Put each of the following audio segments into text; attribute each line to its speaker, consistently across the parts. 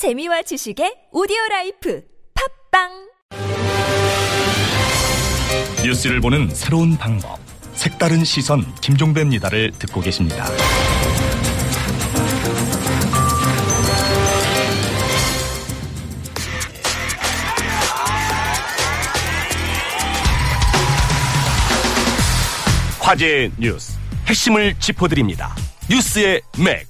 Speaker 1: 재미와 지식의 오디오 라이프 팟빵
Speaker 2: 뉴스를 보는 새로운 방법. 색다른 시선 김종배입니다를 듣고 계십니다. 화제의 뉴스 핵심을 짚어드립니다. 뉴스의 맥.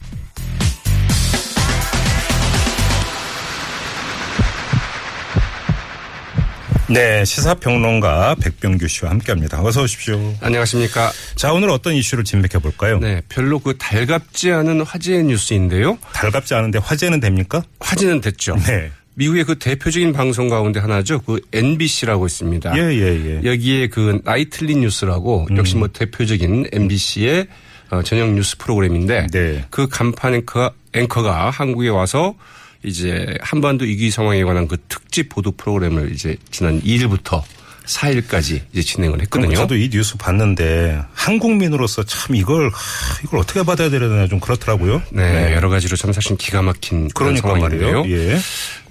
Speaker 3: 네, 시사평론가 백병규 씨와 함께합니다. 어서 오십시오.
Speaker 4: 안녕하십니까.
Speaker 3: 자, 오늘 어떤 이슈를 진맥해 볼까요?
Speaker 4: 네, 별로 그 달갑지 않은 화제의 뉴스인데요.
Speaker 3: 달갑지 않은데 화제는 됩니까?
Speaker 4: 화제는 됐죠.
Speaker 3: 네.
Speaker 4: 미국의 그 대표적인 방송 가운데 하나죠. 그 NBC라고 있습니다.
Speaker 3: 예, 예, 예.
Speaker 4: 여기에 그 나이틀리 뉴스라고
Speaker 3: 음.
Speaker 4: 역시 뭐 대표적인 MBC의 어, 저녁 뉴스 프로그램인데
Speaker 3: 네.
Speaker 4: 그 간판 앵커, 앵커가 한국에 와서 이제 한반도 위기 상황에 관한 그 특집 보도 프로그램을 이제 지난 2일부터 4일까지 이제 진행을 했거든요.
Speaker 3: 저도 이 뉴스 봤는데 한국민으로서 참 이걸 하, 이걸 어떻게 받아야 되나 좀 그렇더라고요.
Speaker 4: 네, 여러 가지로 참 사실 기가 막힌 그런 상황인데요.
Speaker 3: 예.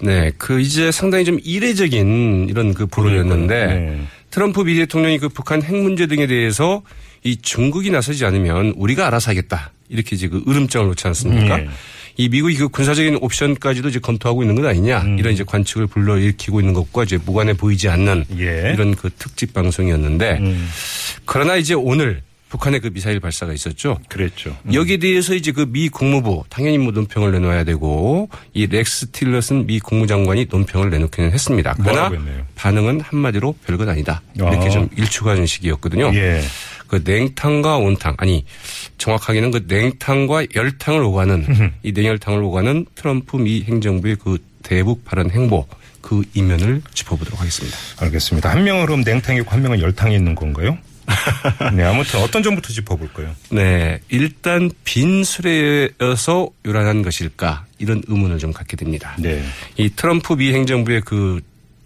Speaker 4: 네, 그 이제 상당히 좀 이례적인 이런 그 보도였는데.
Speaker 3: 네.
Speaker 4: 트럼프 미 대통령이 그 북한 핵 문제 등에 대해서 이 중국이 나서지 않으면 우리가 알아서 하겠다 이렇게 이제 그 으름장을 놓지 않습니까?
Speaker 3: 예.
Speaker 4: 이 미국이 그 군사적인 옵션까지도 이제 검토하고 있는 것 아니냐
Speaker 3: 음.
Speaker 4: 이런 이제 관측을 불러일으키고 있는 것과 이제 무관해 보이지 않는
Speaker 3: 예.
Speaker 4: 이런 그 특집 방송이었는데
Speaker 3: 음.
Speaker 4: 그러나 이제 오늘 북한의 그 미사일 발사가 있었죠.
Speaker 3: 그랬죠.
Speaker 4: 여기에 대해서 이제 그 미 국무부 당연히 뭐 논평을 내놓아야 되고 이 렉스 틸러슨 미 국무장관이 논평을 내놓기는 했습니다. 그러나? 반응은 한마디로 별것 아니다. 이렇게
Speaker 3: 아.
Speaker 4: 좀 일축하는 식이었거든요.
Speaker 3: 예.
Speaker 4: 그 냉탕과 온탕 아니 정확하게는 그 냉탕과 열탕을 오가는 이 냉열탕을 오가는 트럼프 미 행정부의 그 대북 발언 행보 그 이면을 짚어보도록 하겠습니다.
Speaker 3: 알겠습니다. 한 명은 그럼 냉탕이고 한 명은 열탕이 있는 건가요? 네, 아무튼 어떤 점부터 짚어볼까요?
Speaker 4: 네, 일단 빈 수레여서 요란한 것일까 이런 의문을 좀 갖게 됩니다.
Speaker 3: 네.
Speaker 4: 이 트럼프 미 행정부의 그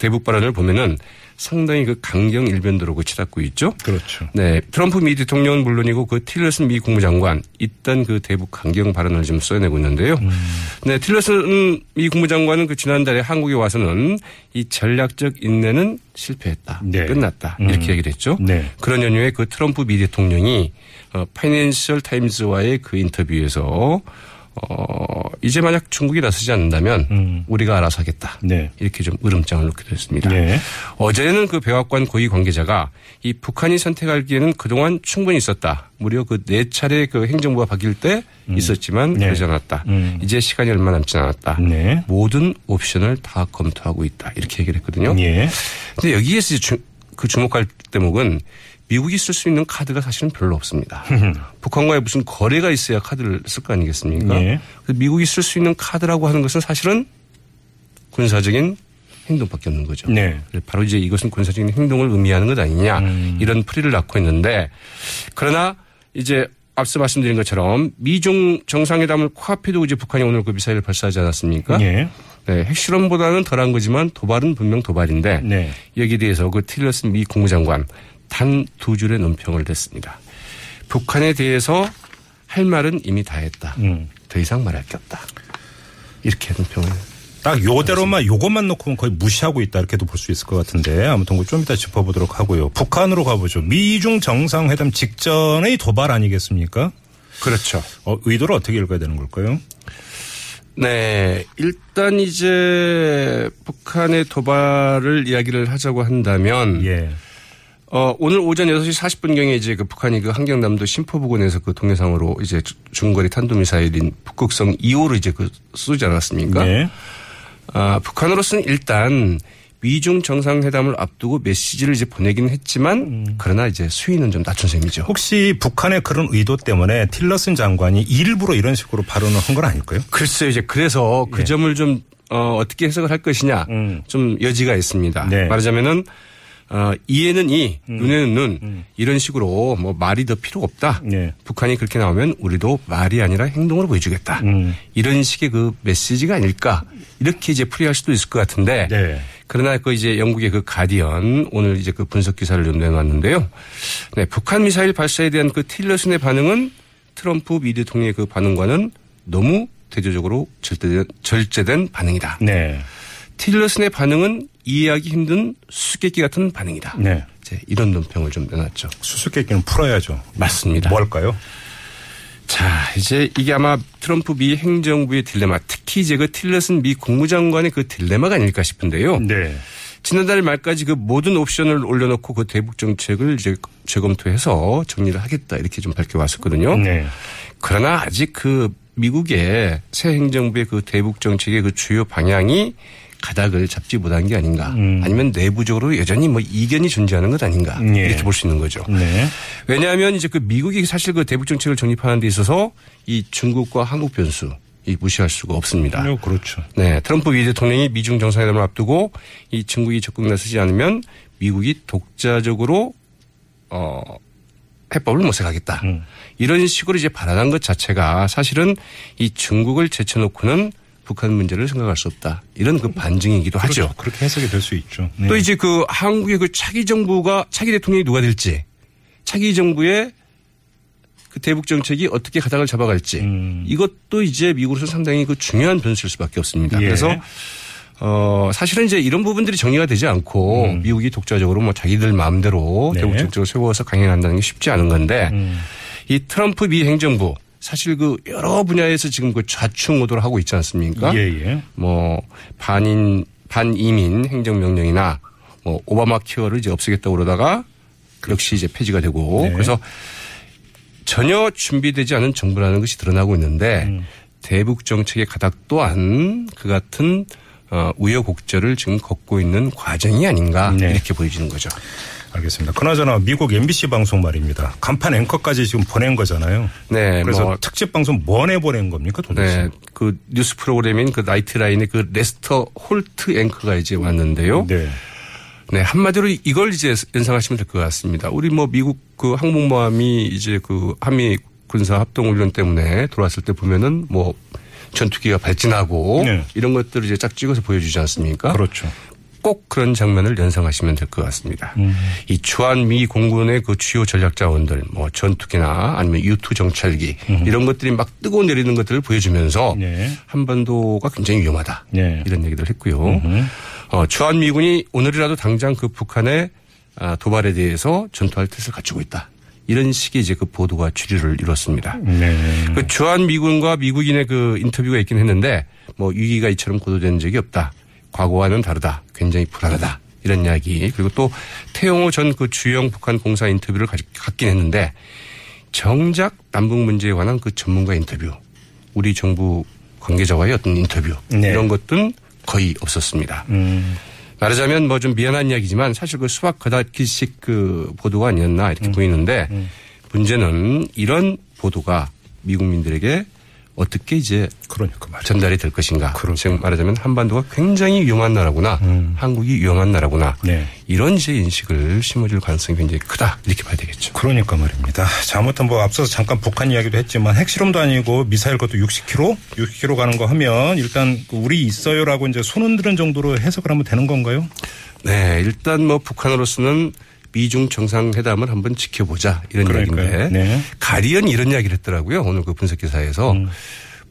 Speaker 4: 대북 발언을 보면은 상당히 그 강경 일변도로 그 치닫고 있죠.
Speaker 3: 그렇죠.
Speaker 4: 네, 트럼프 미 대통령은 물론이고 그 틸러슨 미 국무장관 이딴 그 대북 강경 발언을 지금 써내고 있는데요.
Speaker 3: 음.
Speaker 4: 네, 틸러슨 미 국무장관은 그 지난달에 한국에 와서는 이 전략적 인내는 실패했다,
Speaker 3: 네.
Speaker 4: 끝났다
Speaker 3: 음.
Speaker 4: 이렇게 얘기를 했죠.
Speaker 3: 네.
Speaker 4: 그런 연유에 그 트럼프 미 대통령이 어, 파이낸셜 타임즈와의 그 인터뷰에서 어, 이제 만약 중국이 나서지 않는다면
Speaker 3: 음.
Speaker 4: 우리가 알아서 하겠다.
Speaker 3: 네.
Speaker 4: 이렇게 좀 으름장을 놓기도 했습니다.
Speaker 3: 네.
Speaker 4: 어제는 그 백악관 고위 관계자가 이 북한이 선택할 기회는 그동안 충분히 있었다. 무려 그 네 차례 그 행정부가 바뀔 때 있었지만
Speaker 3: 네.
Speaker 4: 그러지 않았다.
Speaker 3: 음.
Speaker 4: 이제 시간이 얼마 남지 않았다.
Speaker 3: 네.
Speaker 4: 모든 옵션을 다 검토하고 있다. 이렇게 얘기를 했거든요.
Speaker 3: 예.
Speaker 4: 근데 여기에서 주, 그 주목할 대목은 미국이 쓸 수 있는 카드가 사실은 별로 없습니다. 북한과의 무슨 거래가 있어야 카드를 쓸 거 아니겠습니까?
Speaker 3: 예.
Speaker 4: 그래서 미국이 쓸 수 있는 카드라고 하는 것은 사실은 군사적인 행동밖에 없는 거죠.
Speaker 3: 네.
Speaker 4: 바로 이제 이것은 군사적인 행동을 의미하는 것 아니냐
Speaker 3: 음.
Speaker 4: 이런 풀이를 낳고 있는데 그러나 이제 앞서 말씀드린 것처럼 미중 정상회담을 코앞에 두고 이제 북한이 오늘 그 미사일을 발사하지 않았습니까?
Speaker 3: 예.
Speaker 4: 네, 핵실험보다는 덜한 거지만 도발은 분명 도발인데
Speaker 3: 네.
Speaker 4: 여기에 대해서 그 틸러슨 미 국무장관 단 두 줄의 논평을 냈습니다. 북한에 대해서 할 말은 이미 다 했다.
Speaker 3: 음.
Speaker 4: 더 이상 말할 게 없다. 이렇게 논평을.
Speaker 3: 딱 요대로만 요것만 놓고는 거의 무시하고 있다 이렇게도 볼 수 있을 것 같은데 아무튼 그좀 이따 짚어보도록 하고요. 북한으로 가보죠. 미중 정상회담 직전의 도발 아니겠습니까?
Speaker 4: 그렇죠.
Speaker 3: 어, 의도를 어떻게 읽어야 되는 걸까요?
Speaker 4: 네. 일단 이제 북한의 도발을 이야기를 하자고 한다면
Speaker 3: 예.
Speaker 4: 어, 오늘 오전 6시 40분경에 이제 그 북한이 그 한경남도 심포부근에서 그 동해상으로 이제 주- 중거리 탄도미사일인 북극성 2호를 이제 그 쏘지 않았습니까?
Speaker 3: 네.
Speaker 4: 아, 북한으로서는 일단 미중 정상회담을 앞두고 메시지를 이제 보내긴 했지만
Speaker 3: 음.
Speaker 4: 그러나 이제 수위는 좀 낮춘 셈이죠.
Speaker 3: 혹시 북한의 그런 의도 때문에 틸러슨 장관이 일부러 이런 식으로 발언을 한 건 아닐까요?
Speaker 4: 글쎄요, 이제 그래서 그 점을 좀 어, 어떻게 해석을 할 것이냐
Speaker 3: 예. 음.
Speaker 4: 좀 여지가 있습니다.
Speaker 3: 네. 음.
Speaker 4: 말하자면은 어, 이에는 이, 눈에는 눈 이런 식으로 뭐 말이 더 필요 없다.
Speaker 3: 네.
Speaker 4: 북한이 그렇게 나오면 우리도 말이 아니라 행동으로 보여주겠다.
Speaker 3: 음.
Speaker 4: 이런 식의 그 메시지가 아닐까 이렇게 이제 풀이할 수도 있을 것 같은데
Speaker 3: 네.
Speaker 4: 그러나 그 이제 영국의 그 가디언 오늘 이제 그 분석 기사를 좀 내놨는데요. 네, 북한 미사일 발사에 대한 그 틸러슨의 반응은 트럼프 미 대통령의 그 반응과는 너무 대조적으로 절제된, 절제된 반응이다.
Speaker 3: 네.
Speaker 4: 틸러슨의 반응은 이해하기 힘든 수수께끼 같은 반응이다.
Speaker 3: 네.
Speaker 4: 이제 이런 논평을 좀 내놨죠.
Speaker 3: 수수께끼는 풀어야죠.
Speaker 4: 맞습니다.
Speaker 3: 뭘까요?
Speaker 4: 자, 이제 이게 아마 트럼프 미 행정부의 딜레마, 특히 이제 그 틸러슨 미 국무장관의 그 딜레마가 아닐까 싶은데요.
Speaker 3: 네.
Speaker 4: 지난달 말까지 그 모든 옵션을 올려놓고 그 대북 정책을 이제 재검토해서 정리를 하겠다 이렇게 좀 밝혀왔었거든요.
Speaker 3: 네.
Speaker 4: 그러나 아직 그 미국의 새 행정부의 그 대북 정책의 그 주요 방향이 가닥을 잡지 못한 게 아닌가.
Speaker 3: 음.
Speaker 4: 아니면 내부적으로 여전히 뭐 이견이 존재하는 것 아닌가.
Speaker 3: 예.
Speaker 4: 이렇게 볼 수 있는 거죠.
Speaker 3: 네.
Speaker 4: 왜냐하면 이제 그 미국이 사실 그 대북 정책을 정립하는 데 있어서 이 중국과 한국 변수 이 무시할 수가 없습니다.
Speaker 3: 네, 그렇죠.
Speaker 4: 네, 트럼프 미 대통령이 미중 정상회담을 앞두고 이 중국이 적극 나서지 않으면 미국이 독자적으로 어 해법을 모색하겠다.
Speaker 3: 음.
Speaker 4: 이런 식으로 이제 발언한 것 자체가 사실은 이 중국을 제쳐놓고는 북한 문제를 생각할 수 없다. 이런 그 반증이기도 하죠.
Speaker 3: 그렇죠. 그렇게 해석이 될 수 있죠. 네.
Speaker 4: 또 이제 그 한국의 그 차기 정부가 차기 대통령이 누가 될지 차기 정부의 그 대북 정책이 어떻게 가닥을 잡아갈지
Speaker 3: 음.
Speaker 4: 이것도 이제 미국으로서 상당히 그 중요한 변수일 수밖에 없습니다.
Speaker 3: 예.
Speaker 4: 그래서 어 사실은 이제 이런 부분들이 정리가 되지 않고 미국이 독자적으로 뭐 자기들 마음대로
Speaker 3: 음. 네.
Speaker 4: 대북 정책을 세워서 강행한다는 게 쉽지 않은 건데
Speaker 3: 음.
Speaker 4: 이 트럼프 미 행정부 사실 그 여러 분야에서 지금 그 좌충 우도를 하고 있지 않습니까?
Speaker 3: 예, 예.
Speaker 4: 뭐 반인 반이민 행정명령이나 뭐 오바마 케어를 이제 없애겠다고 그러다가 역시 이제 폐지가 되고
Speaker 3: 네.
Speaker 4: 그래서 전혀 준비되지 않은 정부라는 것이 드러나고 있는데
Speaker 3: 음.
Speaker 4: 대북 정책의 가닥 또한 그 같은 어, 우여곡절을 지금 걷고 있는 과정이 아닌가
Speaker 3: 네.
Speaker 4: 이렇게 보여지는 거죠.
Speaker 3: 알겠습니다. 그나저나 미국 NBC 방송 말입니다. 간판 앵커까지 지금 보낸 거잖아요.
Speaker 4: 네,
Speaker 3: 그래서
Speaker 4: 뭐
Speaker 3: 특집 방송 뭐 내보낸 겁니까 도대체?
Speaker 4: 네, 그 뉴스 프로그램인 그 나이트라인의 그 레스터 홀트 앵커가 이제 왔는데요.
Speaker 3: 네.
Speaker 4: 네, 한마디로 이걸 이제 연상하시면 될 것 같습니다. 우리 뭐 미국 그 항공모함이 이제 그 한미 군사 합동훈련 때문에 돌아왔을 때 보면은 뭐 전투기가 발진하고
Speaker 3: 네.
Speaker 4: 이런 것들을 이제 쫙 찍어서 보여주지 않습니까?
Speaker 3: 그렇죠.
Speaker 4: 꼭 그런 장면을 연상하시면 될 것 같습니다.
Speaker 3: 음.
Speaker 4: 이 주한 미 공군의 그 주요 전략 자원들, 뭐 전투기나 아니면 U2 정찰기 이런 것들이 막 뜨고 내리는 것들을 보여주면서
Speaker 3: 네.
Speaker 4: 한반도가 굉장히 위험하다
Speaker 3: 네.
Speaker 4: 이런 얘기를 했고요. 어, 주한 미군이 오늘이라도 당장 그 북한의 아, 도발에 대해서 전투할 뜻을 갖추고 있다. 이런 식의 이제 그 보도가 주류를 이뤘습니다.
Speaker 3: 네.
Speaker 4: 그 주한 미군과 미국인의 그 인터뷰가 있긴 했는데 뭐 위기가 이처럼 고도된 적이 없다. 과거와는 다르다. 굉장히 불안하다. 이런 이야기. 그리고 또 태용호 전 그 주영 북한 공사 인터뷰를 갖긴 했는데 정작 남북 문제에 관한 그 전문가 인터뷰, 우리 정부 관계자와의 어떤 인터뷰
Speaker 3: 네.
Speaker 4: 이런 것들은 거의 없었습니다.
Speaker 3: 음.
Speaker 4: 말하자면 뭐 좀 미안한 이야기지만 사실 그 수박 거다기식 그 보도가 아니었나
Speaker 3: 음.
Speaker 4: 이렇게 보이는데 문제는 이런 보도가 미국민들에게 어떻게 이제
Speaker 3: 그러니까.
Speaker 4: 전달이 될 것인가.
Speaker 3: 그렇죠.
Speaker 4: 즉 말하자면 한반도가 굉장히 위험한 나라구나. 한국이 위험한 나라구나.
Speaker 3: 음. 네.
Speaker 4: 이런 이제 인식을 심어줄 가능성이 굉장히 크다. 이렇게 봐야 되겠죠.
Speaker 3: 그러니까 말입니다. 자, 아무튼 뭐 앞서서 잠깐 북한 이야기도 했지만 핵실험도 아니고 미사일 것도 60km? 60km 가는 거 하면 일단 그 우리 있어요라고 이제 손 흔드는 정도로 해석을 하면 되는 건가요?
Speaker 4: 네. 일단 뭐 북한으로서는 미중 정상회담을 한번 지켜보자 이런
Speaker 3: 그러니까요.
Speaker 4: 이야기인데
Speaker 3: 네.
Speaker 4: 가리언 이런 이야기를 했더라고요. 오늘 그 분석 기사에서
Speaker 3: 음.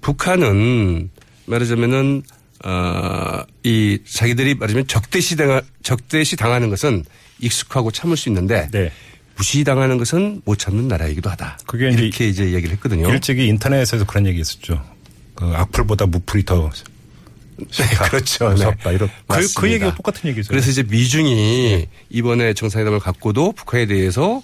Speaker 4: 북한은 말하자면은 어, 이 자기들이 말하자면 적대시 당 적대시 당하는 것은 익숙하고 참을 수 있는데
Speaker 3: 네.
Speaker 4: 무시당하는 것은 못 참는 나라이기도 하다.
Speaker 3: 그게 이제
Speaker 4: 이렇게 이제 얘기를 했거든요.
Speaker 3: 일찍이 인터넷에서 그런 얘기 있었죠. 그 악플보다 무플이 더
Speaker 4: 네, 그렇죠.
Speaker 3: 무섭다. 이런 그, 그. 얘기가 똑같은 얘기죠.
Speaker 4: 그래서 이제 미중이 이번에 정상회담을 갖고도 북한에 대해서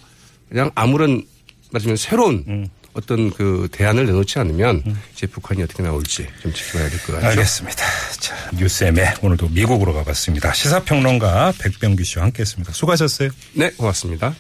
Speaker 4: 그냥 아무런 말하자면 새로운
Speaker 3: 음.
Speaker 4: 어떤 그 대안을 내놓지 않으면 이제 북한이 어떻게 나올지 좀 지켜봐야 될 것 같죠.
Speaker 3: 알겠습니다. 자, 뉴스엠에 오늘도 미국으로 가봤습니다. 시사평론가 백병규 씨와 함께했습니다. 수고하셨어요.
Speaker 4: 네, 고맙습니다.